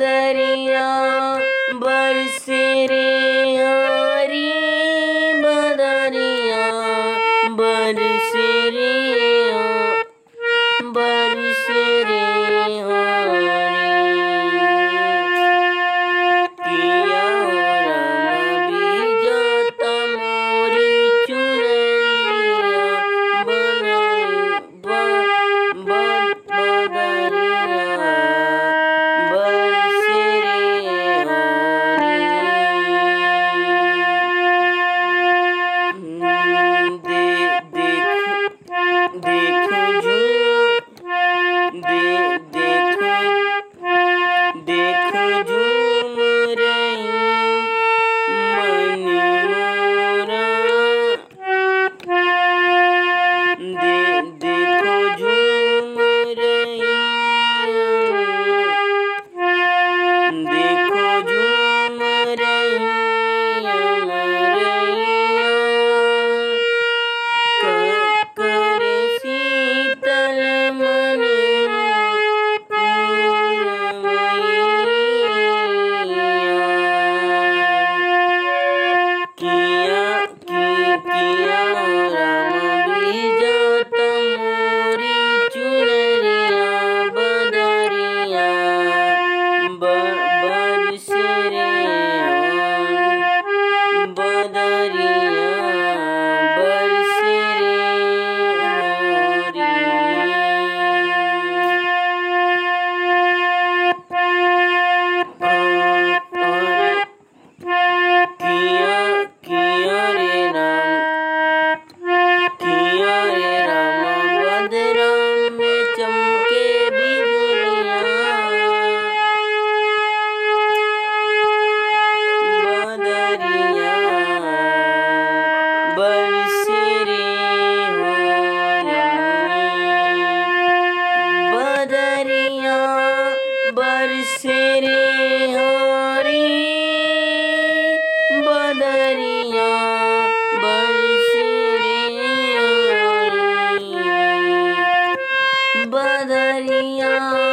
दरिया बरसे रे हरी बदरिया बरसे रे हरी बदरिया बरसे रे